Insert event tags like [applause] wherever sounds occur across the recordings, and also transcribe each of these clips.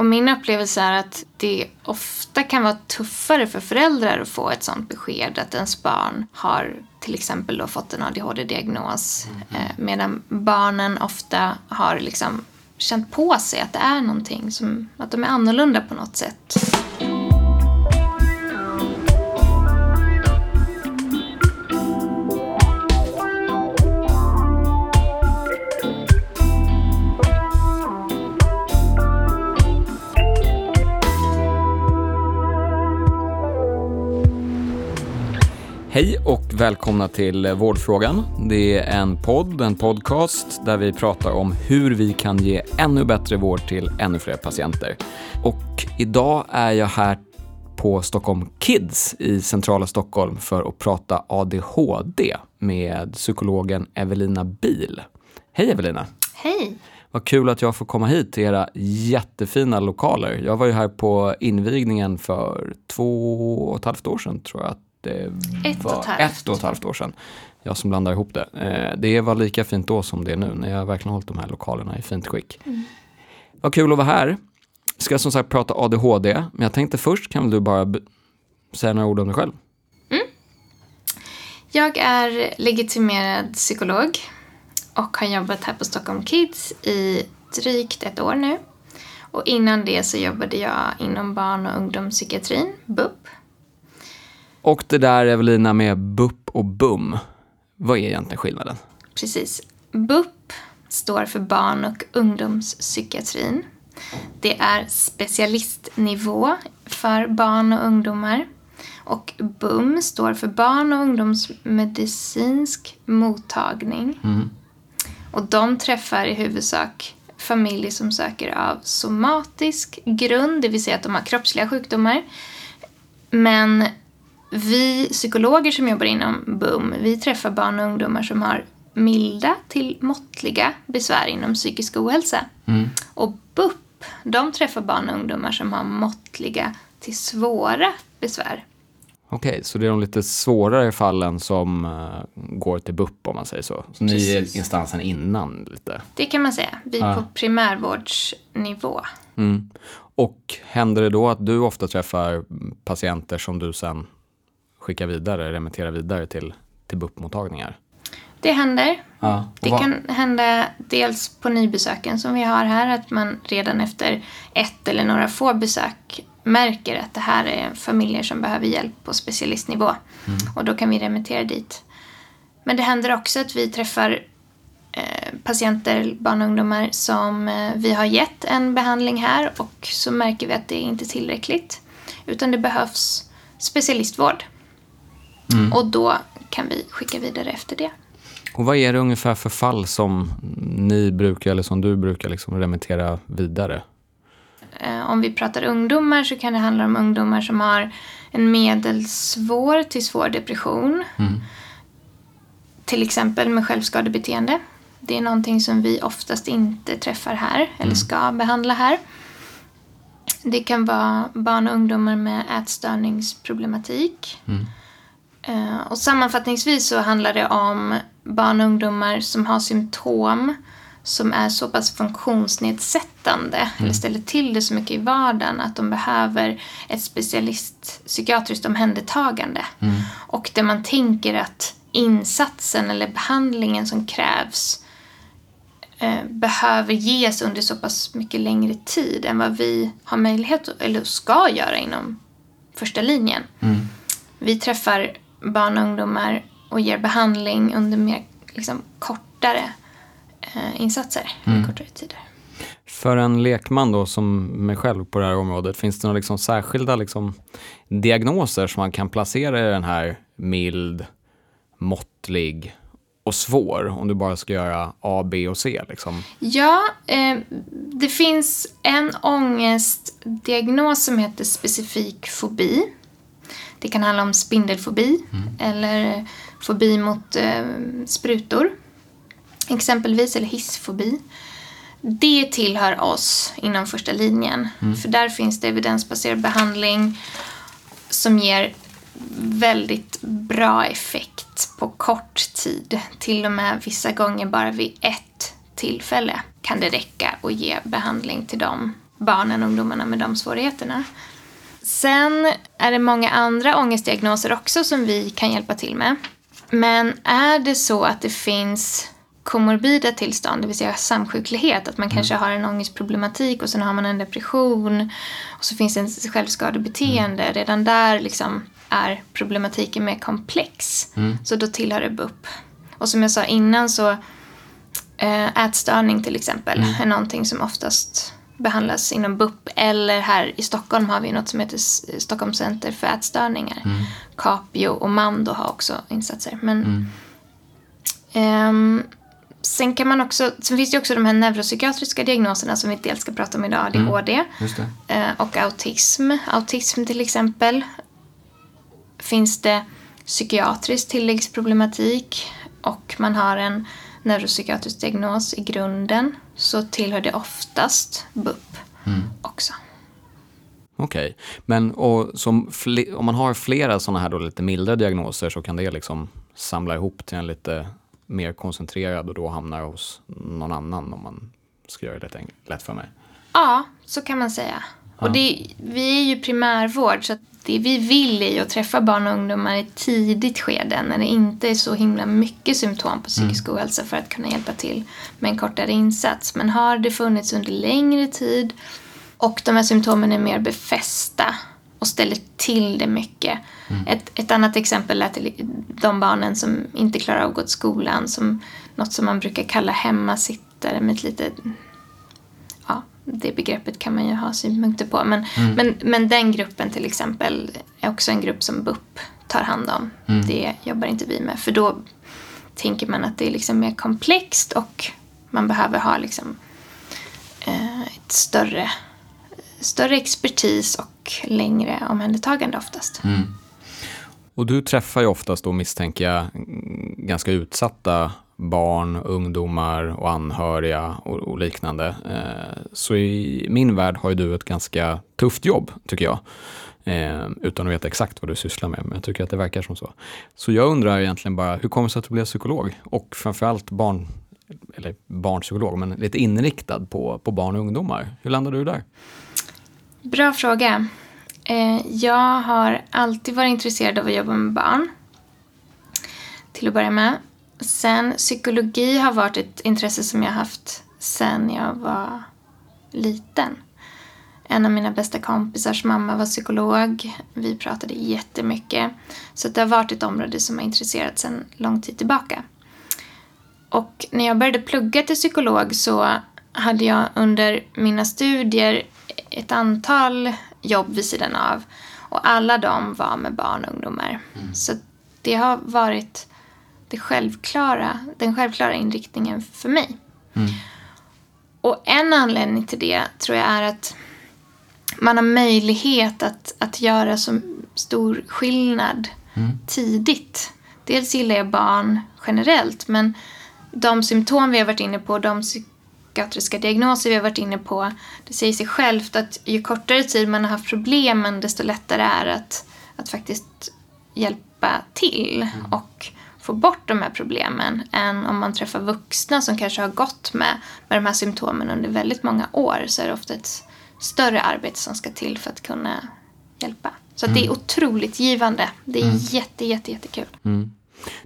Och min upplevelse är att det ofta kan vara tuffare för föräldrar att få ett sånt besked att ens barn har till exempel då fått en ADHD-diagnos. Mm. medan barnen ofta har liksom känt på sig att det är någonting, som, att de är annorlunda på något sätt. Hej och välkomna till Vårdfrågan. Det är en podd, en podcast där vi pratar om hur vi kan ge ännu bättre vård till ännu fler patienter. Och idag är jag här på Stockholm Kids i centrala Stockholm för att prata ADHD med psykologen Evelina Bil. Hej Evelina! Hej! Vad kul att jag får komma hit till era jättefina lokaler. Jag var ju här på invigningen för två och ett halvt år sedan tror jag det ett var och ett, ett och ett halvt år sedan. Jag som blandar ihop det. Eh, det var lika fint då som det är nu när jag verkligen hållit de här lokalerna i fint skick. Mm. Vad kul att vara här. Ska som sagt prata ADHD, men jag tänkte först kan du bara säga några ord om dig själv? Mm. Jag är legitimerad psykolog och har jobbat här på Stockholm Kids i drygt ett år nu. Och innan det så jobbade jag inom barn och ungdomspsykiatrin, BUP, och det där Evelina med BUP och BUM, vad är egentligen skillnaden? Precis. BUP står för barn och ungdomspsykiatrin. Det är specialistnivå för barn och ungdomar. Och BUM står för barn och ungdomsmedicinsk mottagning. Mm. Och de träffar i huvudsak familjer som söker av somatisk grund, det vill säga att de har kroppsliga sjukdomar. Men vi psykologer som jobbar inom BUM, vi träffar barn och ungdomar som har milda till måttliga besvär inom psykisk ohälsa. Mm. Och BUP, de träffar barn och ungdomar som har måttliga till svåra besvär. Okej, okay, så det är de lite svårare fallen som uh, går till BUP om man säger så. Så ni är instansen innan lite? Det kan man säga. Vi är ah. på primärvårdsnivå. Mm. Och händer det då att du ofta träffar patienter som du sen skicka vidare, remittera vidare till, till BUP-mottagningar? Det händer. Ja, det kan hända dels på nybesöken som vi har här, att man redan efter ett eller några få besök märker att det här är familjer som behöver hjälp på specialistnivå. Mm. Och då kan vi remittera dit. Men det händer också att vi träffar eh, patienter, barn och ungdomar som eh, vi har gett en behandling här och så märker vi att det är inte är tillräckligt. Utan det behövs specialistvård. Mm. Och då kan vi skicka vidare efter det. Och vad är det ungefär för fall som ni brukar, eller som du brukar liksom remittera vidare? Eh, om vi pratar ungdomar så kan det handla om ungdomar som har en medelsvår till svår depression. Mm. Till exempel med självskadebeteende. Det är någonting som vi oftast inte träffar här eller mm. ska behandla här. Det kan vara barn och ungdomar med ätstörningsproblematik. Mm. Eh, och sammanfattningsvis så handlar det om barn och ungdomar som har symptom som är så pass funktionsnedsättande mm. eller ställer till det så mycket i vardagen att de behöver ett specialist psykiatriskt omhändertagande. Mm. Och där man tänker att insatsen eller behandlingen som krävs eh, behöver ges under så pass mycket längre tid än vad vi har möjlighet eller ska göra inom första linjen. Mm. Vi träffar barn och ungdomar och ger behandling under mer liksom, kortare eh, insatser, mm. kortare tider. För en lekman då som mig själv på det här området, finns det några liksom särskilda liksom diagnoser som man kan placera i den här mild, måttlig och svår om du bara ska göra A, B och C? Liksom? Ja, eh, det finns en ångestdiagnos som heter specifik fobi. Det kan handla om spindelfobi mm. eller fobi mot eh, sprutor exempelvis, eller hissfobi. Det tillhör oss inom första linjen. Mm. För där finns det evidensbaserad behandling som ger väldigt bra effekt på kort tid. Till och med vissa gånger bara vid ett tillfälle kan det räcka att ge behandling till dem. barnen och ungdomarna med de svårigheterna. Sen är det många andra ångestdiagnoser också som vi kan hjälpa till med. Men är det så att det finns komorbida tillstånd, det vill säga samsjuklighet, att man mm. kanske har en ångestproblematik och sen har man en depression och så finns det en självskadebeteende. Mm. Redan där liksom är problematiken mer komplex. Mm. Så då tillhör det BUP. Och som jag sa innan så äh, ätstörning till exempel mm. är någonting som oftast behandlas inom BUP eller här i Stockholm har vi något som heter Stockholm Center för ätstörningar. Mm. Capio och Mando har också insatser. Men, um, sen kan man också, sen finns det också de här neuropsykiatriska diagnoserna som vi dels ska prata om idag, ADHD mm, uh, och autism. Autism till exempel finns det psykiatrisk tilläggsproblematik och man har en neuropsykiatrisk diagnos i grunden så tillhör det oftast BUP mm. också. Okej, okay. men om man har flera sådana här då lite mildare diagnoser så kan det liksom samla ihop till en lite mer koncentrerad och då hamnar hos någon annan om man ska göra det lätt för mig? Ja, så kan man säga. Och det, vi är ju primärvård så det vi vill är ju att träffa barn och ungdomar i tidigt skede när det inte är så himla mycket symptom på psykisk mm. ohälsa för att kunna hjälpa till med en kortare insats. Men har det funnits under längre tid och de här symptomen är mer befästa och ställer till det mycket. Mm. Ett, ett annat exempel är de barnen som inte klarar av att gå till skolan, som något som man brukar kalla hemmasittare med ett litet det begreppet kan man ju ha synpunkter på. Men, mm. men, men den gruppen till exempel är också en grupp som BUP tar hand om. Mm. Det jobbar inte vi med. För då tänker man att det är liksom mer komplext och man behöver ha liksom, eh, ett större, större expertis och längre omhändertagande oftast. Mm. Och du träffar ju oftast då misstänker jag ganska utsatta barn, ungdomar och anhöriga och, och liknande. Eh, så i min värld har ju du ett ganska tufft jobb, tycker jag. Eh, utan att veta exakt vad du sysslar med, men jag tycker att det verkar som så. Så jag undrar egentligen bara, hur kommer det sig att du blev psykolog? Och framförallt barn, eller barnpsykolog, men lite inriktad på, på barn och ungdomar. Hur landade du där? Bra fråga. Eh, jag har alltid varit intresserad av att jobba med barn. Till att börja med. Sen psykologi har varit ett intresse som jag haft sen jag var liten. En av mina bästa kompisars mamma var psykolog. Vi pratade jättemycket. Så det har varit ett område som har intresserat sedan lång tid tillbaka. Och när jag började plugga till psykolog så hade jag under mina studier ett antal jobb vid sidan av. Och alla de var med barn och ungdomar. Mm. Så det har varit det självklara, den självklara inriktningen för mig. Mm. Och en anledning till det tror jag är att man har möjlighet att, att göra så stor skillnad mm. tidigt. Dels gillar jag barn generellt, men de symptom vi har varit inne på, de psykiatriska diagnoser vi har varit inne på, det säger sig självt att ju kortare tid man har haft problemen, desto lättare är att, att faktiskt hjälpa till. Mm. Och få bort de här problemen än om man träffar vuxna som kanske har gått med, med de här symptomen under väldigt många år så är det ofta ett större arbete som ska till för att kunna hjälpa. Så mm. det är mm. otroligt givande. Det är mm. jätte, jätte, jättekul. Mm.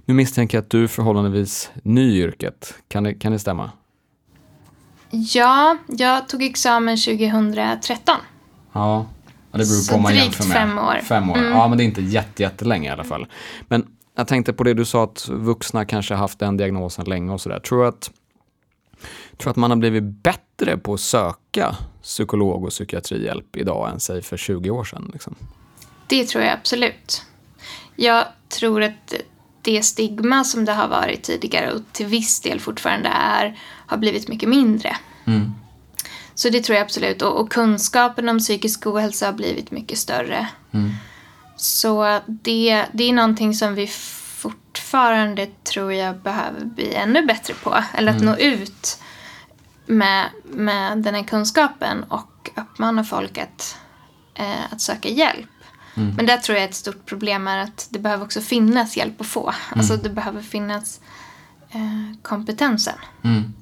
Nu misstänker jag att du är förhållandevis ny i yrket. Kan det, kan det stämma? Ja, jag tog examen 2013. Ja, det beror på om man jämför med. fem år. Fem år. Mm. Ja, men det är inte jätte, jättelänge i alla fall. Men jag tänkte på det du sa att vuxna kanske haft den diagnosen länge och sådär. Tror att, tror att man har blivit bättre på att söka psykolog och psykiatrihjälp idag än säg för 20 år sedan? Liksom? Det tror jag absolut. Jag tror att det stigma som det har varit tidigare och till viss del fortfarande är har blivit mycket mindre. Mm. Så det tror jag absolut. Och, och, kunskapen om psykisk ohälsa har blivit mycket större. Mm. Så det, det är någonting som vi fortfarande tror jag behöver bli ännu bättre på. Eller att mm. nå ut med, med den här kunskapen och uppmana folk att, eh, att söka hjälp. Mm. Men där tror jag ett stort problem är att det behöver också finnas hjälp att få. Mm. Alltså det behöver finnas eh, kompetensen. Mm.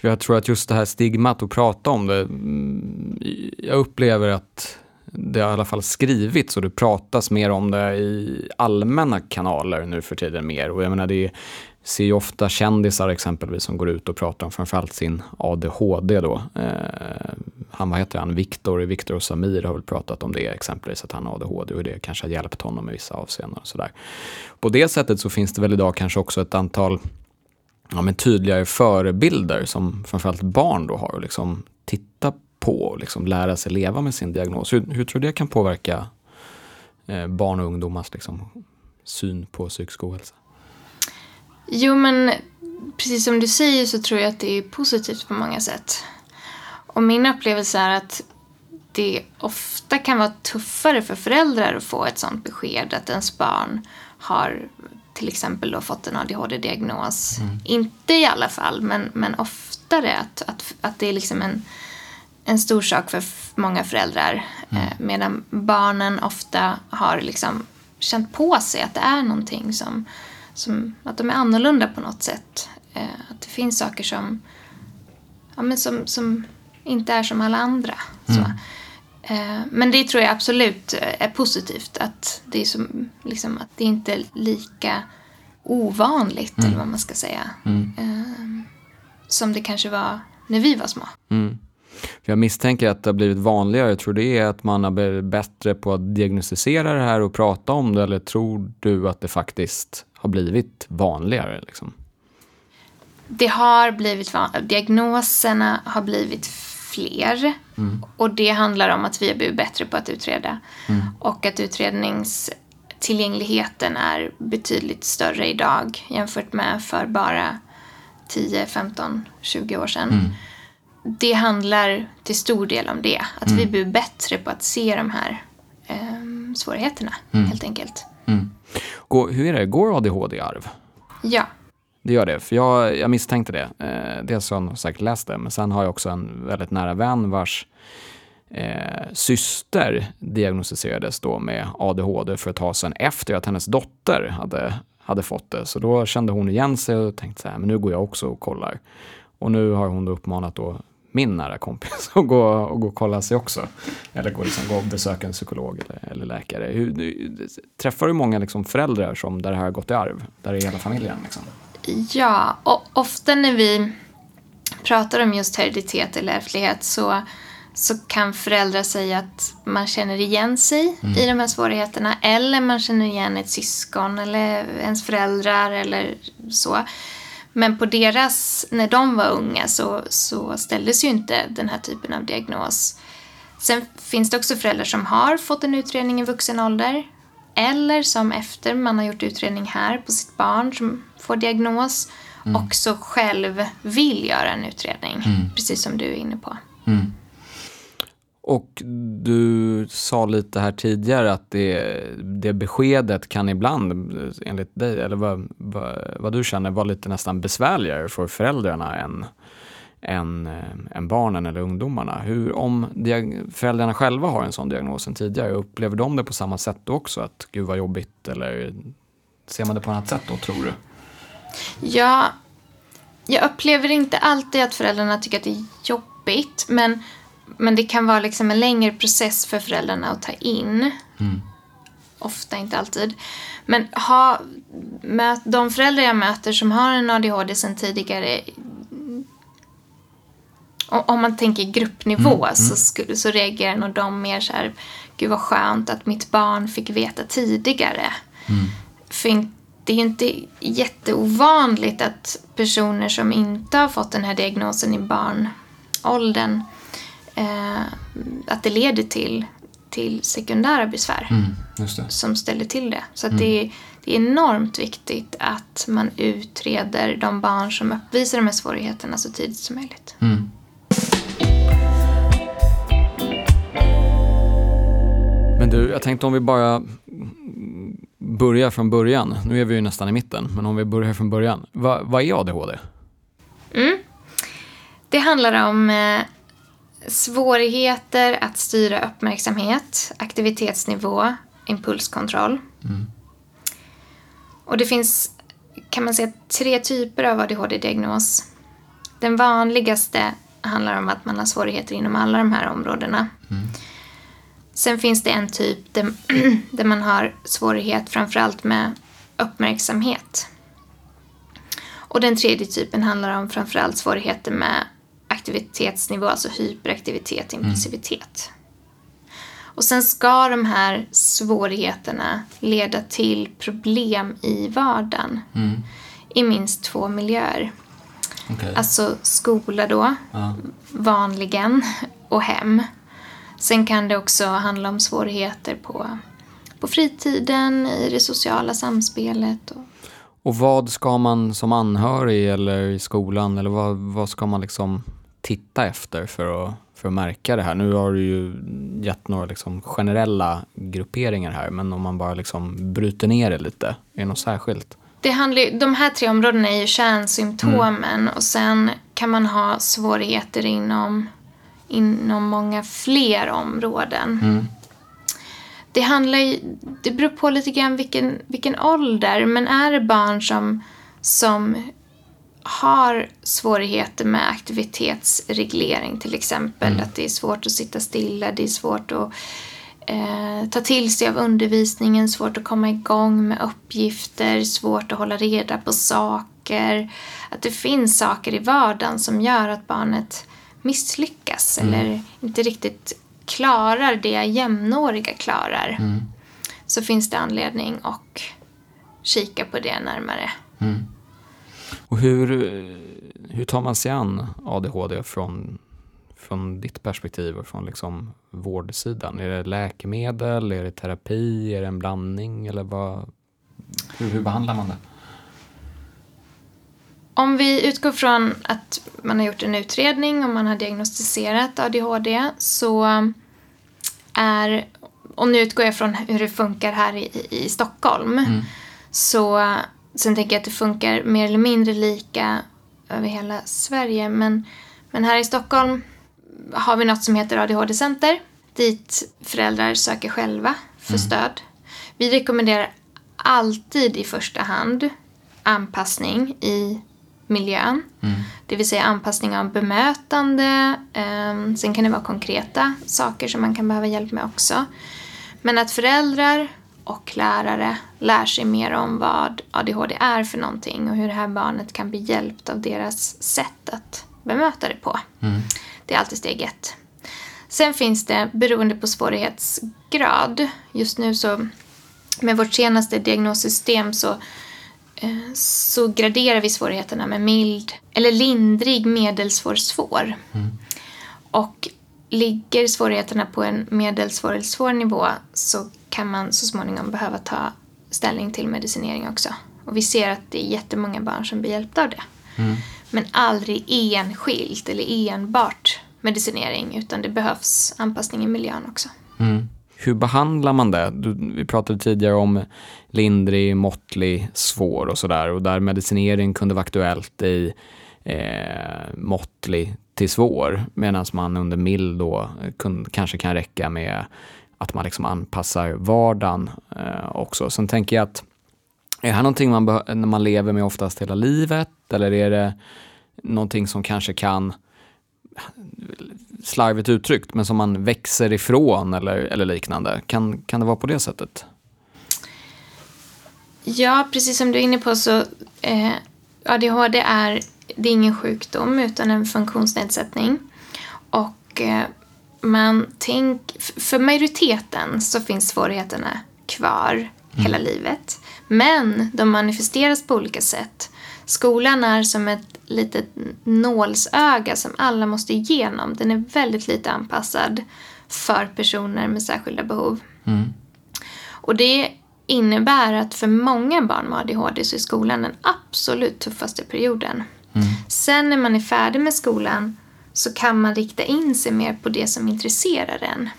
Jag tror att just det här stigmat att prata om det, mm, jag upplever att det har i alla fall skrivits och det pratas mer om det i allmänna kanaler nu för tiden mer. Och jag menar det ser ju ofta kändisar exempelvis som går ut och pratar om framförallt sin ADHD då. Eh, han, vad heter han, Viktor, Viktor och Samir har väl pratat om det exempelvis, att han har ADHD och det kanske har hjälpt honom i vissa avseenden och sådär. På det sättet så finns det väl idag kanske också ett antal ja, men tydligare förebilder som framförallt barn då har att liksom titta på och liksom lära sig leva med sin diagnos. Hur, hur tror du det kan påverka eh, barn och ungdomars liksom, syn på psykisk ohälsa? Jo, men precis som du säger så tror jag att det är positivt på många sätt. Och min upplevelse är att det ofta kan vara tuffare för föräldrar att få ett sånt besked att ens barn har till exempel då fått en ADHD-diagnos. Mm. Inte i alla fall, men, men oftare att, att, att det är liksom en, en stor sak för många föräldrar. Mm. Eh, medan barnen ofta har liksom känt på sig att det är någonting som, som att de är annorlunda på något sätt. Eh, att det finns saker som, ja, men som, som inte är som alla andra. Mm. Eh, men det tror jag absolut är positivt. Att det är, som, liksom, att det inte är lika ovanligt, mm. eller vad man ska säga. Mm. Som det kanske var när vi var små. Mm. Jag misstänker att det har blivit vanligare. Jag tror det är att man har blivit bättre på att diagnostisera det här och prata om det. Eller tror du att det faktiskt har blivit vanligare? Liksom? Det har blivit vanligare. Diagnoserna har blivit fler. Mm. Och det handlar om att vi har blivit bättre på att utreda. Mm. Och att utredningstillgängligheten är betydligt större idag jämfört med för bara 10, 15, 20 år sedan. Mm. Det handlar till stor del om det. Att vi mm. blir bättre på att se de här eh, svårigheterna, mm. helt enkelt. Mm. hur är det, går ADHD i arv? Ja. Det gör det, för jag, jag misstänkte det. Eh, dels har jag säkert läst det, men sen har jag också en väldigt nära vän vars eh, syster diagnostiserades då med ADHD för ett tag sedan efter att hennes dotter hade, hade fått det. Så då kände hon igen sig och tänkte så här, men nu går jag också och kollar. Och nu har hon då uppmanat då min nära kompis att gå och, gå och kolla sig också. Eller gå, liksom, gå och besöka en psykolog eller, eller läkare. Hur, träffar du många liksom föräldrar som där det här har gått i arv? Där det är hela familjen? Liksom? Ja, och ofta när vi pratar om just hereditet eller ärftlighet så, så kan föräldrar säga att man känner igen sig mm. i de här svårigheterna eller man känner igen ett syskon eller ens föräldrar eller så. Men på deras, när de var unga så, så ställdes ju inte den här typen av diagnos. Sen finns det också föräldrar som har fått en utredning i vuxen ålder eller som efter man har gjort utredning här på sitt barn som får diagnos mm. också själv vill göra en utredning. Mm. Precis som du är inne på. Mm. Och du sa lite här tidigare att det, det beskedet kan ibland, enligt dig, eller vad, vad, vad, du känner, vara lite nästan besvärligare för föräldrarna än, än, eh, än barnen eller ungdomarna. Hur, om föräldrarna själva har en sån diagnos sen tidigare, upplever de det på samma sätt då också? Att gud vad jobbigt, eller ser man det på annat sätt då, tror du? Ja, jag upplever inte alltid att föräldrarna tycker att det är jobbigt, men, men det kan vara liksom en längre process för föräldrarna att ta in. Mm. Ofta, inte alltid. Men ha, möt, de föräldrar jag möter som har en ADHD sedan tidigare om man tänker gruppnivå mm, mm. Så, så reagerar nog de mer så här, gud vad skönt att mitt barn fick veta tidigare. Mm. För det är inte jätteovanligt att personer som inte har fått den här diagnosen i barnåldern eh, att det leder till, till sekundära besvär mm, som ställer till det. Så mm. det, är, det är enormt viktigt att man utreder de barn som uppvisar de här svårigheterna så tidigt som möjligt. Mm. Men du, jag tänkte om vi bara börjar från början. Nu är vi ju nästan i mitten, men om vi börjar från början. Va, vad är ADHD? Mm. Det handlar om eh, svårigheter att styra uppmärksamhet, aktivitetsnivå, impulskontroll. Mm. Och det finns, kan man säga, tre typer av ADHD-diagnos. Den vanligaste handlar om att man har svårigheter inom alla de här områdena. Sen finns det en typ där, [clears throat] där man har svårighet framförallt med uppmärksamhet. Och den tredje typen handlar om framförallt svårigheter med aktivitetsnivå, alltså hyperaktivitet, impulsivitet. Och sen ska de här svårigheterna leda till problem i vardagen i minst två miljöer. Okej. Alltså skola då, Ja. vanligen, och hem. Sen kan det också handla om svårigheter på, på fritiden, i det sociala samspelet. Och, Och vad ska man som anhörig eller i skolan, eller vad, vad ska man liksom titta efter för att, för att märka det här? Nu har du ju gett några liksom generella grupperingar här, men om man bara liksom bryter ner det lite, är det något särskilt? det handlar, de här tre områdena är ju kärnsymptomen och sen kan man ha svårigheter inom, inom många fler områden. Det handlar ju, det beror på lite grann vilken, vilken ålder, men är det barn som, som har svårigheter med aktivitetsreglering till exempel, att det är svårt att sitta stilla, det är svårt att eh, ta till sig av undervisningen, svårt att komma igång med uppgifter, svårt att hålla reda på saker. Att det finns saker i vardagen som gör att barnet misslyckas eller inte riktigt klarar det jämnåriga klarar. Så finns det anledning att kika på det närmare. Och hur, hur tar man sig an ADHD från, från ditt perspektiv och från liksom vårdsidan? Är det läkemedel, är det terapi, är det en blandning eller vad? Hur, hur behandlar man det? Om vi utgår från att man har gjort en utredning och man har diagnostiserat ADHD så är, och nu utgår jag från hur det funkar här i, i Stockholm, så sen tänker jag att det funkar mer eller mindre lika över hela Sverige, men, men här i Stockholm har vi något som heter ADHD-center dit föräldrar söker själva för stöd. Vi rekommenderar alltid i första hand anpassning i miljön. Det vill säga anpassning av bemötande. Eh, sen kan det vara konkreta saker som man kan behöva hjälp med också. Men att föräldrar och lärare lär sig mer om vad ADHD är för någonting och hur det här barnet kan bli hjälpt av deras sätt att bemöta det på. Det är alltid steg ett. Sen finns det, beroende på svårighetsgrad, just nu så med vårt senaste diagnossystem så, eh, så graderar vi svårigheterna med mild eller lindrig, medelsvår, svår. Och ligger svårigheterna på en medelsvår eller svår nivå så kan man så småningom behöva ta ställning till medicinering också. Och vi ser att det är jättemånga barn som blir hjälpta av det. Men aldrig enskilt eller enbart medicinering utan det behövs anpassning i miljön också. Hur behandlar man det? Du, vi pratade tidigare om lindrig, måttlig, svår och sådär och där medicinering kunde vara aktuellt i eh, måttlig till svår medan man under mild då kun, kanske kan räcka med att man liksom anpassar vardagen eh, också. Sen tänker jag att är det här någonting man, när man lever med oftast hela livet eller är det någonting som kanske kan slarvigt uttryckt, men som man växer ifrån eller, eller liknande. Kan, kan det vara på det sättet? Ja, precis som du är inne på så eh, ADHD är, det är ingen sjukdom utan en funktionsnedsättning. Och eh, man tänk, för majoriteten så finns svårigheterna kvar hela livet. Men de manifesteras på olika sätt. Skolan är som ett litet nålsöga som alla måste igenom. Den är väldigt lite anpassad för personer med särskilda behov. Och det innebär att för många barn med ADHD så är skolan den absolut tuffaste perioden. Sen när man är färdig med skolan så kan man rikta in sig mer på det som intresserar en.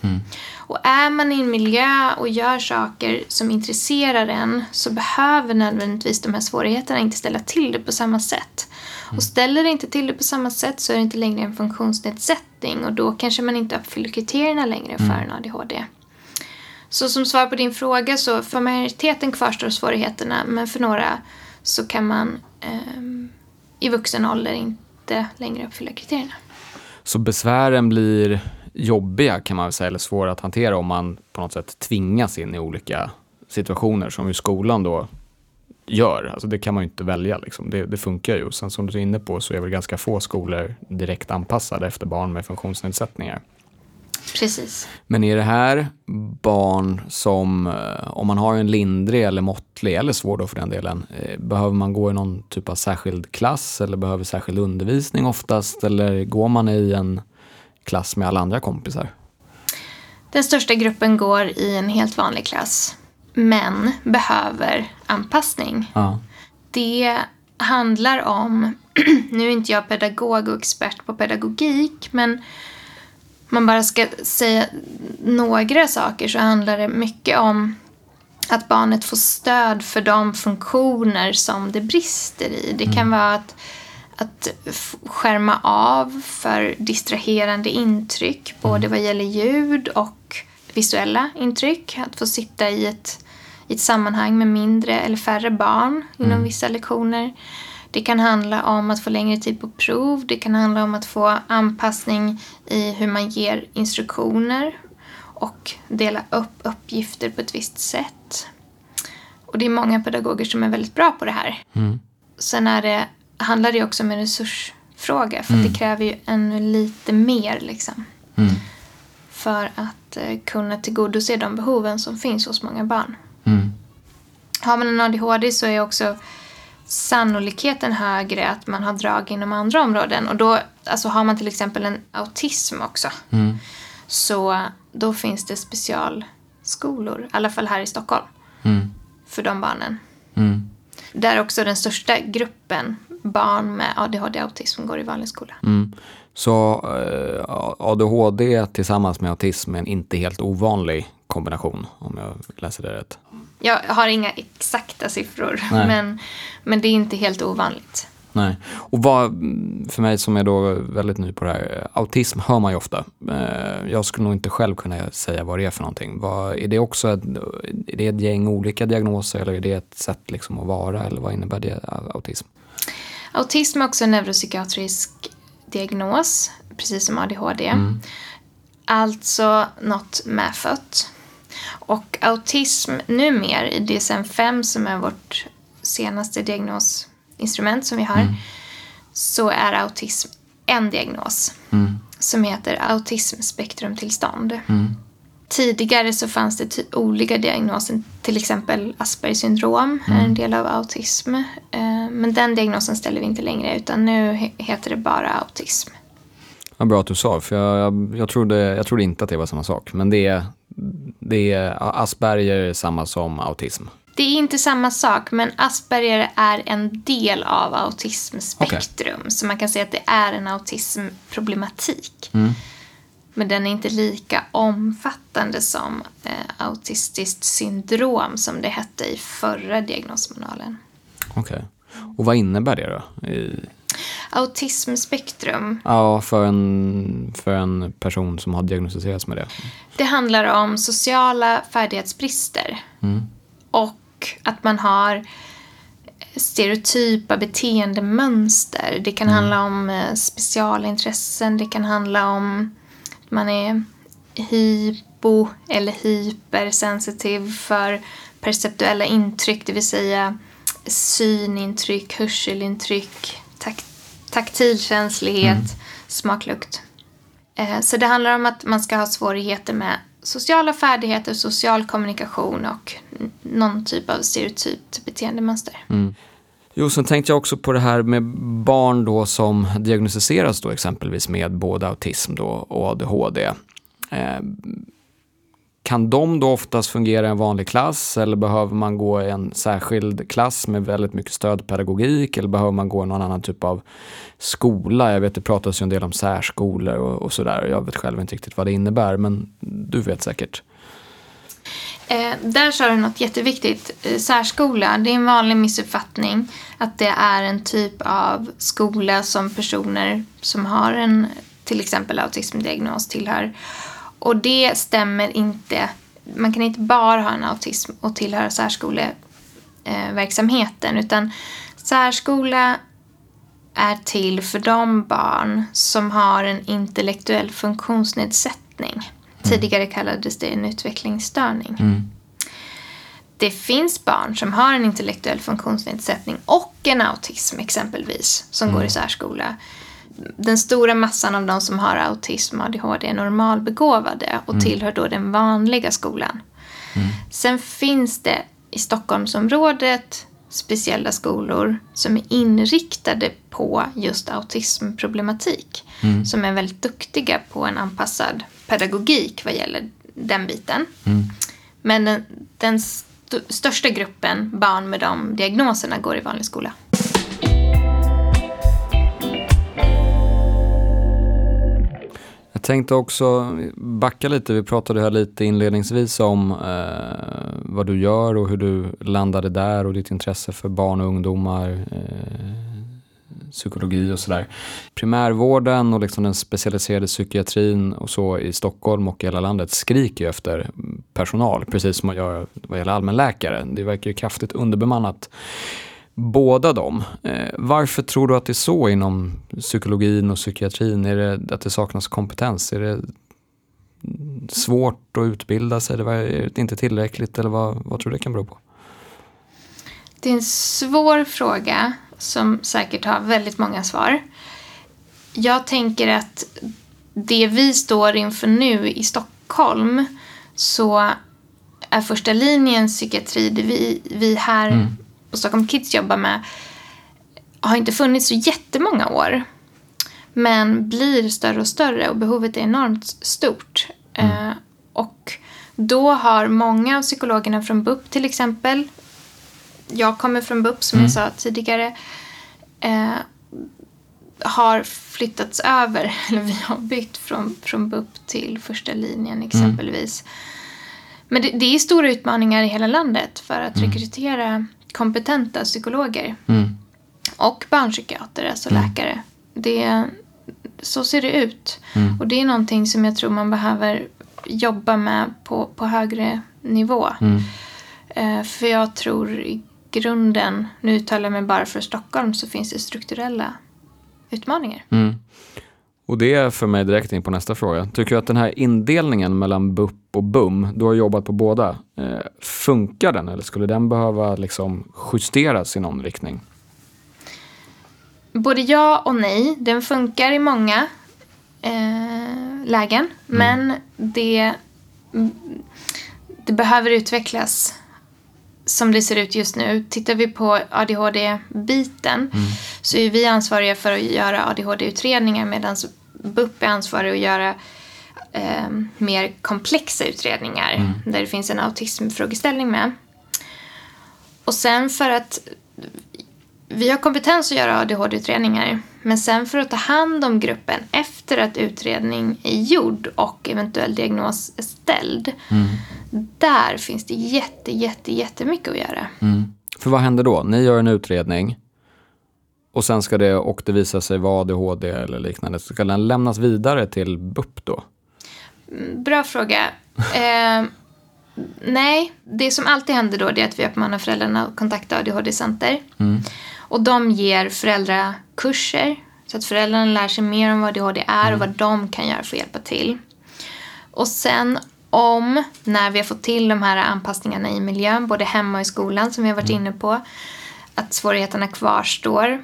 Och är man i en miljö och gör saker som intresserar en så behöver nödvändigtvis de här svårigheterna inte ställa till det på samma sätt. Och ställer det inte till det på samma sätt så är det inte längre en funktionsnedsättning och då kanske man inte uppfyller kriterierna längre för en ADHD. Så som svar på din fråga så för majoriteten kvarstår svårigheterna men för några så kan man ehm, i vuxen ålder in, inte längre uppfylla kriterierna. Så besvären blir jobbiga kan man väl säga, eller svåra att hantera om man på något sätt tvingas in i olika situationer som ju skolan då gör. Alltså det kan man ju inte välja, liksom. det, det funkar ju. Sen som du är inne på så är väl ganska få skolor direkt anpassade efter barn med funktionsnedsättningar. Precis. Men är det här barn som, eh, om man har en lindrig eller måttlig, eller svår då för den delen, eh, behöver man gå i någon typ av särskild klass eller behöver särskild undervisning oftast? Eller går man i en klass med alla andra kompisar? Den största gruppen går i en helt vanlig klass, men behöver anpassning. Ja. Det handlar om, [clears throat] nu är inte jag pedagog och expert på pedagogik, men man bara ska säga några saker så handlar det mycket om att barnet får stöd för de funktioner som det brister i. Det kan vara att, att skärma av för distraherande intryck, både vad gäller ljud och visuella intryck. Att få sitta i ett, i ett sammanhang med mindre eller färre barn inom vissa lektioner. Det kan handla om att få längre tid på prov. Det kan handla om att få anpassning i hur man ger instruktioner och dela upp uppgifter på ett visst sätt. Och det är många pedagoger som är väldigt bra på det här. Mm. Sen är det, handlar det också om en resursfråga för att det kräver ju ännu lite mer liksom. Mm. För att eh, kunna tillgodose de behoven som finns hos många barn. Mm. Har man en ADHD så är också sannolikheten högre att man har drag inom andra områden. Och då, alltså har man till exempel en autism också, Mm. så då finns det specialskolor, i alla fall här i Stockholm, Mm. för de barnen. Mm. Där också den största gruppen barn med ADHD och autism går i vanlig skola. Mm. Så eh, ADHD tillsammans med autism är en inte helt ovanlig kombination, om jag läser det rätt. Jag har inga exakta siffror, Nej. men, men det är inte helt ovanligt. Nej. Och vad, för mig som är då väldigt ny på det här, autism hör man ju ofta. Eh, Jag skulle nog inte själv kunna säga vad det är för någonting. Vad, är det också ett, är det ett gäng olika diagnoser eller är det ett sätt liksom att vara eller vad innebär det, autism? Autism är också en neuropsykiatrisk diagnos, precis som ADHD. Alltså något medfött. Och autism numera i DSM-5 som är vårt senaste diagnosinstrument som vi har, så är autism en diagnos Mm. som heter autismspektrumtillstånd. Tidigare så fanns det ty- olika diagnoser, till exempel Aspergers syndrom är en del av autism. Eh, Men den diagnosen ställer vi inte längre utan nu he- heter det bara autism. Vad bra att du sa, för jag, jag, jag, trodde, jag trodde inte att det var samma sak. Men det är, det är Asperger är samma som autism. Det är inte samma sak, men Asperger är en del av autismspektrum. Så man kan säga att det är en autismproblematik. Men den är inte lika omfattande som eh, autistiskt syndrom som det hette i förra diagnosmanualen. Okej. Och vad innebär det då? I, Autismspektrum, ja, för en, för en person som har diagnostiserats med det. det handlar om sociala färdighetsbrister. Och att man har stereotypa beteendemönster. Det kan handla om eh, specialintressen, det kan handla om att man är hypo eller hypersensitiv för perceptuella intryck, det vill säga synintryck, hörselintryck, tak- taktilkänslighet, smaklukt. Eh, Så det handlar om att man ska ha svårigheter med sociala färdigheter, social kommunikation och någon typ av stereotypt beteendemönster. Jo, sen tänkte jag också på det här med barn då som diagnostiseras då exempelvis med både autism då och ADHD. Eh, kan de då oftast fungera i en vanlig klass eller behöver man gå i en särskild klass med väldigt mycket stödpedagogik eller behöver man gå i någon annan typ av skola? Jag vet det pratas ju en del om särskolor och, och sådär. Jag vet själv inte riktigt vad det innebär men du vet säkert. Eh, där sa du något jätteviktigt. Eh, särskola, det är en vanlig missuppfattning att det är en typ av skola som personer som har en till exempel autismdiagnos tillhör. Och det stämmer inte. Man kan inte bara ha en autism och tillhöra särskoleverksamheten utan särskola är till för de barn som har en intellektuell funktionsnedsättning. Tidigare kallades det en utvecklingsstörning. Mm. Det finns barn som har en intellektuell funktionsnedsättning och en autism exempelvis, som går i särskola. Den stora massan av de som har autism och ADHD är normalbegåvade och tillhör då den vanliga skolan. Sen finns det i Stockholmsområdet speciella skolor som är inriktade på just autismproblematik. Som är väldigt duktiga på en anpassad pedagogik vad gäller den biten. Men den, den st- största gruppen barn med de diagnoserna går i vanlig skola. Tänkte också backa lite. Vi pratade här lite inledningsvis om eh, vad du gör och hur du landade där och ditt intresse för barn och ungdomar, eh, psykologi och sådär. Primärvården och liksom den specialiserade psykiatrin och så i Stockholm och i hela landet skriker ju efter personal, precis som man gör vad gäller allmänläkare. Det verkar ju kraftigt underbemannat båda dem. Eh, varför tror du att det är så inom psykologin och psykiatrin? Är det att det saknas kompetens? Är det svårt att utbilda sig? Är det inte tillräckligt? Eller vad, vad tror du det kan bero på? Det är en svår fråga som säkert har väldigt många svar. Jag tänker att det vi står inför nu i Stockholm så är första linjens psykiatri, det vi, vi här på Stockholm Kids jobbar med, har inte funnits så jättemånga år. Men blir större och större och behovet är enormt stort. Eh, och då har många av psykologerna från BUP till exempel, jag kommer från BUP som jag sa tidigare, eh, har flyttats över, [laughs] eller vi har bytt från, från BUP till första linjen exempelvis. Men det, det är stora utmaningar i hela landet för att rekrytera kompetenta psykologer. Mm. Och barnpsykiater, alltså läkare. Det, så ser det ut. Och det är någonting som jag tror man behöver jobba med på, på högre nivå. Eh, för jag tror i grunden, nu uttalar jag mig bara för Stockholm, så finns det strukturella utmaningar. Mm. Och det är för mig direkt in på nästa fråga. Tycker du att den här indelningen mellan BUP och BUM, du har jobbat på båda, eh, funkar den eller skulle den behöva liksom justeras i någon riktning? Både ja och nej. Den funkar i många eh, lägen. Men det, det behöver utvecklas som det ser ut just nu. Tittar vi på ADHD-biten så är vi ansvariga för att göra ADHD-utredningar medan BUP är ansvarig att göra eh, mer komplexa utredningar där det finns en autismfrågeställning med. Och sen för att vi har kompetens att göra ADHD-utredningar. Men sen för att ta hand om gruppen efter att utredning är gjord och eventuell diagnos är ställd. Där finns det jätte, jätte, jättemycket att göra. Mm. För vad händer då? Ni gör en utredning och sen ska det, och det visar sig vara ADHD eller liknande, ska den lämnas vidare till BUP då? Bra fråga. Eh, nej, det som alltid händer då är att vi uppmanar föräldrarna att kontakta ADHD-center. Och de ger föräldrakurser så att föräldrarna lär sig mer om vad ADHD är och vad de kan göra för att hjälpa till. Och sen om, när vi har fått till de här anpassningarna i miljön, både hemma och i skolan som vi har varit inne på, att svårigheterna kvarstår.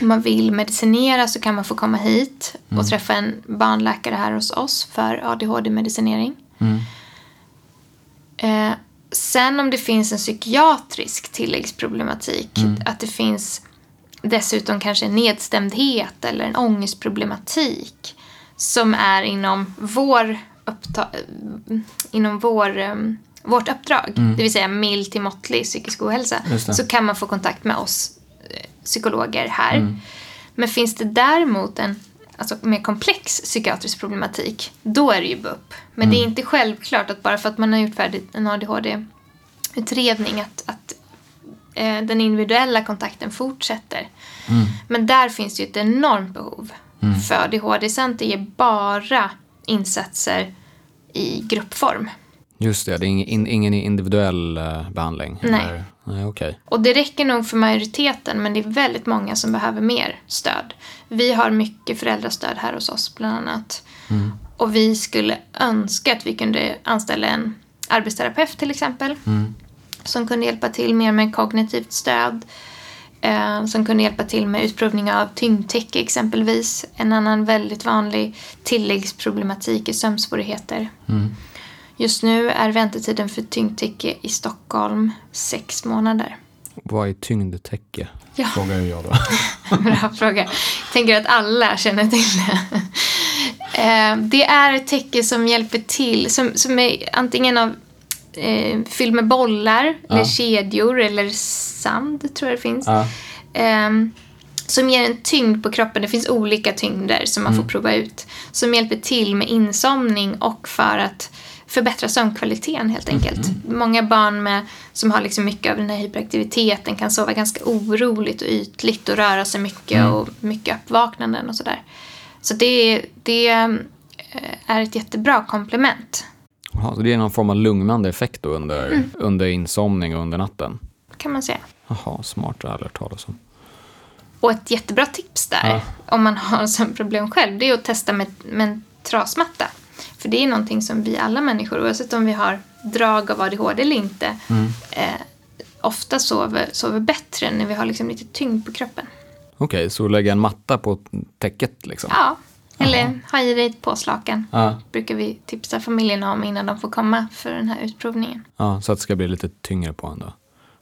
Man vill medicinera så kan man få komma hit och träffa en barnläkare här hos oss för ADHD-medicinering. Eh, sen om det finns en psykiatrisk tilläggsproblematik, att det finns dessutom kanske en nedstämdhet eller en ångestproblematik som är inom vår inom vår, eh, vårt uppdrag, det vill säga mild till måttlig psykisk ohälsa, så kan man få kontakt med oss psykologer här. Men finns det däremot en alltså, mer komplex psykiatrisk problematik, då är det ju BUP. Men det är inte självklart att bara för att man har gjort färdigt en ADHD-utredning att, att eh, den individuella kontakten fortsätter. Men där finns det ju ett enormt behov. För ADHD-center ger bara insatser i gruppform. Just det, det är ingen, ingen individuell eh, behandling? Nej. Eller? Nej, okej. Och det räcker nog för majoriteten men det är väldigt många som behöver mer stöd. Vi har mycket föräldrastöd här hos oss bland annat. Och vi skulle önska att vi kunde anställa en arbetsterapeut till exempel. Som kunde hjälpa till mer med kognitivt stöd. Eh, som kunde hjälpa till med utprovning av tyngdtäcke exempelvis. En annan väldigt vanlig tilläggsproblematik är sömnsvårigheter. Just nu är väntetiden för tyngdtäcke i Stockholm sex månader. Vad är tyngdtäcke? Ja. Frågar jag då. [laughs] Bra fråga. Jag tänker att alla känner till det. Eh, Det är ett täcke som hjälper till, som, som är antingen av eh, fylld med bollar, eller kedjor eller sand tror jag det finns. Ja. Ehm, som ger en tyngd på kroppen. Det finns olika tyngder som man får prova ut. Som hjälper till med insomning och för att förbättra sömnkvaliteten helt enkelt. Många barn med, som har liksom mycket av den här hyperaktiviteten kan sova ganska oroligt och ytligt och röra sig mycket och mycket uppvaknanden och sådär. Så det, det eh, är ett jättebra komplement Jaha, så det är någon form av lugnande effekt då under, Mm. under insomning och under natten? kan man säga. Jaha, smart, det har jag hört talas om. Och ett jättebra tips där, Ja. om man har [laughs] sömnproblem själv, det är att testa med, med en trasmatta. För det är någonting som vi alla människor, oavsett om vi har drag av ADHD eller inte, eh, ofta sover, sover bättre när vi har liksom lite tyngd på kroppen. Okej, så lägga en matta på täcket liksom? Ja, eller ha i dig ett påslakan. Ja. brukar vi tipsa familjerna om innan de får komma för den här utprovningen. Ja, så att det ska bli lite tyngre på en då.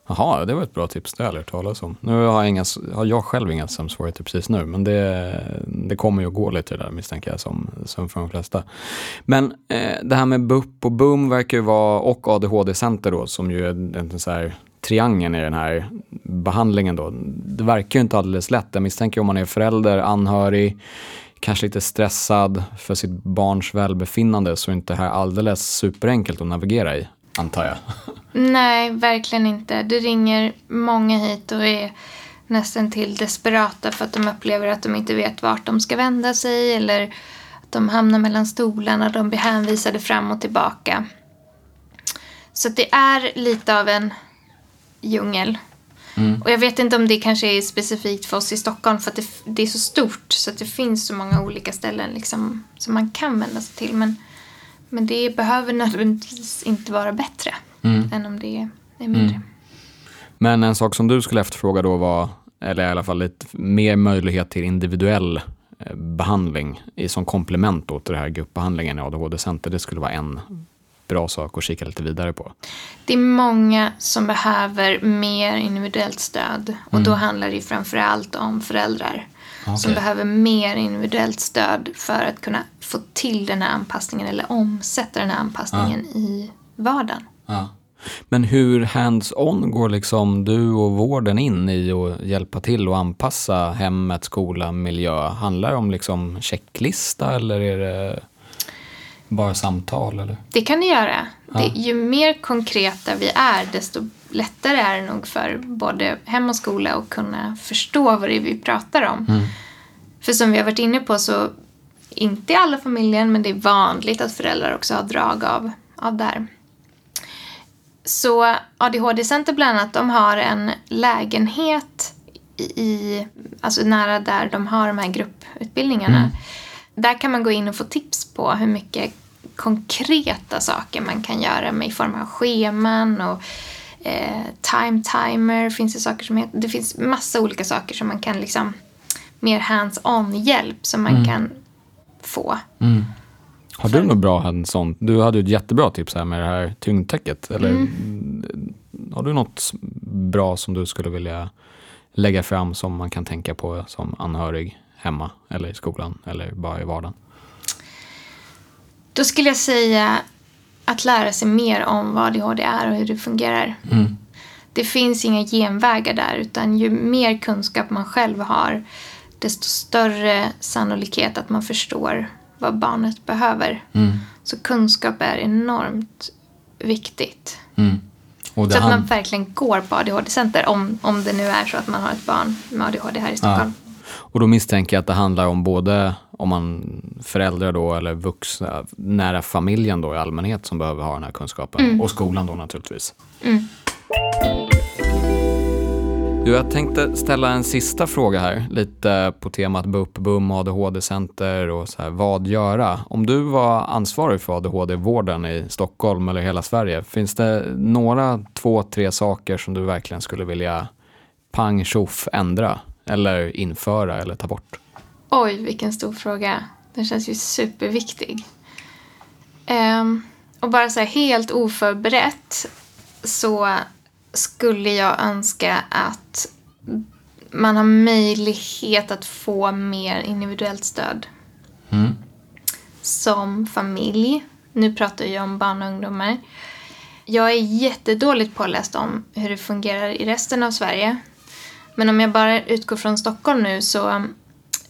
Jaha, det var ett bra tips, det har jag aldrig hört talas om. Nu har jag, inga, har jag själv inga sömnsvårigheter precis nu, men det, det kommer ju att gå lite det där misstänker jag som, som för de flesta. Men eh, det här med BUP och BUM verkar ju vara, och ADHD-center då, som ju är en så här triangeln i den här behandlingen då. Det verkar ju inte alldeles lätt. Jag misstänker om man är förälder, anhörig, kanske lite stressad för sitt barns välbefinnande så är inte det här alldeles superenkelt att navigera i, antar jag. Nej, verkligen inte. Det ringer många hit och är nästan till desperata för att de upplever att de inte vet vart de ska vända sig eller att de hamnar mellan stolarna, de blir hänvisade fram och tillbaka. Så det är lite av en djungel. Och jag vet inte om det kanske är specifikt för oss i Stockholm för att det, det är så stort så att det finns så många olika ställen liksom, som man kan vända sig till. Men, men det behöver nödvändigtvis inte vara bättre än om det är, mindre. Men en sak som du skulle efterfråga då var, eller i alla fall lite mer möjlighet till individuell eh, behandling som komplement till det här gruppbehandlingen i ADHD-center. Det skulle vara en bra sak att kika lite vidare på. Det är många som behöver mer individuellt stöd och då handlar det ju framförallt om föräldrar som Okej. behöver mer individuellt stöd för att kunna få till den här anpassningen eller omsätta den här anpassningen i vardagen. Men hur hands-on går liksom du och vården in i att hjälpa till och anpassa hemmet, skola, miljö? Handlar det om liksom checklista eller är det bara samtal? Eller? Det kan det göra. Det, ju mer konkreta vi är, desto lättare är det nog för både hem och skola att kunna förstå vad det är vi pratar om. För som vi har varit inne på så, inte i alla familjer, men det är vanligt att föräldrar också har drag av, av det här. Så ADHD-center bland annat, de har en lägenhet i, alltså nära där de har de här grupputbildningarna. Där kan man gå in och få tips på hur mycket konkreta saker man kan göra med i form av scheman och eh, time timer. Finns det, saker som heter, det finns massa olika saker som man kan liksom mer hands-on hjälp som man kan få. Har du något bra sån? Du hade ju ett jättebra tips här med det här tyngdtäcket. Eller har du något bra som du skulle vilja lägga fram som man kan tänka på som anhörig hemma eller i skolan eller bara i vardagen? Då skulle jag säga att lära sig mer om vad ADHD är och hur det fungerar. Det finns inga genvägar där utan ju mer kunskap man själv har desto större sannolikhet att man förstår vad barnet behöver. Så kunskap är enormt viktigt. Och det Så att man verkligen går på ADHD-center om, om det nu är så att man har ett barn med ADHD här i Stockholm. Och då misstänker jag att det handlar om både om man föräldrar då eller vuxna, nära familjen då i allmänhet som behöver ha den här kunskapen. Mm. Och skolan då naturligtvis. Mm. Du, jag tänkte ställa en sista fråga här, lite på temat BUP, BUM, ADHD-center och så här, vad göra? Om du var ansvarig för ADHD-vården i Stockholm eller hela Sverige, finns det några, två, tre saker som du verkligen skulle vilja pang tjoff ändra eller införa eller ta bort? Oj, vilken stor fråga. Den känns ju superviktig. Um, och bara så här helt oförberett så skulle jag önska att man har möjlighet att få mer individuellt stöd. Mm. Som familj. Nu pratar jag om barn och ungdomar. Jag är jättedåligt påläst om hur det fungerar i resten av Sverige. Men om jag bara utgår från Stockholm nu så um,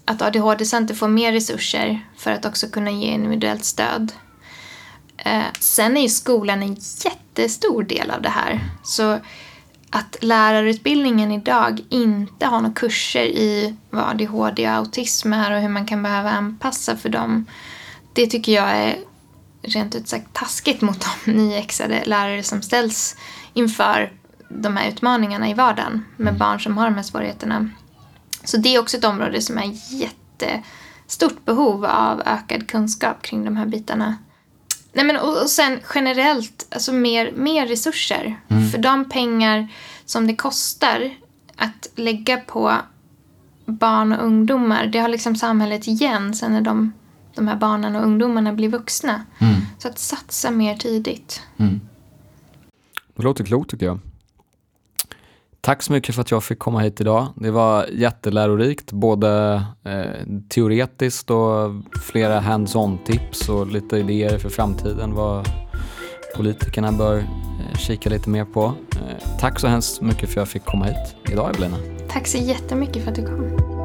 att ADHD-center får mer resurser för att också kunna ge individuellt stöd. Eh, sen är ju skolan en jättestor del av det här. Så att lärarutbildningen idag inte har några kurser i vad ADHD och autism är och hur man kan behöva anpassa för dem. Det tycker jag är rent ut sagt taskigt mot de nyexade lärare som ställs inför de här utmaningarna i vardagen med mm. barn som har de här svårigheterna. Så det är också ett område som är jättestort behov av ökad kunskap kring de här bitarna. Nej, men, och, och sen generellt, alltså mer, mer resurser. Mm. För de pengar som det kostar att lägga på barn och ungdomar, det har liksom samhället igen sen när de, de här barnen och ungdomarna blir vuxna. Mm. Så att satsa mer tidigt. Mm. Det låter klokt tycker jag. Tack så mycket för att jag fick komma hit idag. Det var jättelärorikt, både eh, teoretiskt och flera hands-on tips och lite idéer för framtiden vad politikerna bör eh, kika lite mer på. Eh, tack så hemskt mycket för att jag fick komma hit idag Evelina. Tack så jättemycket för att du kom.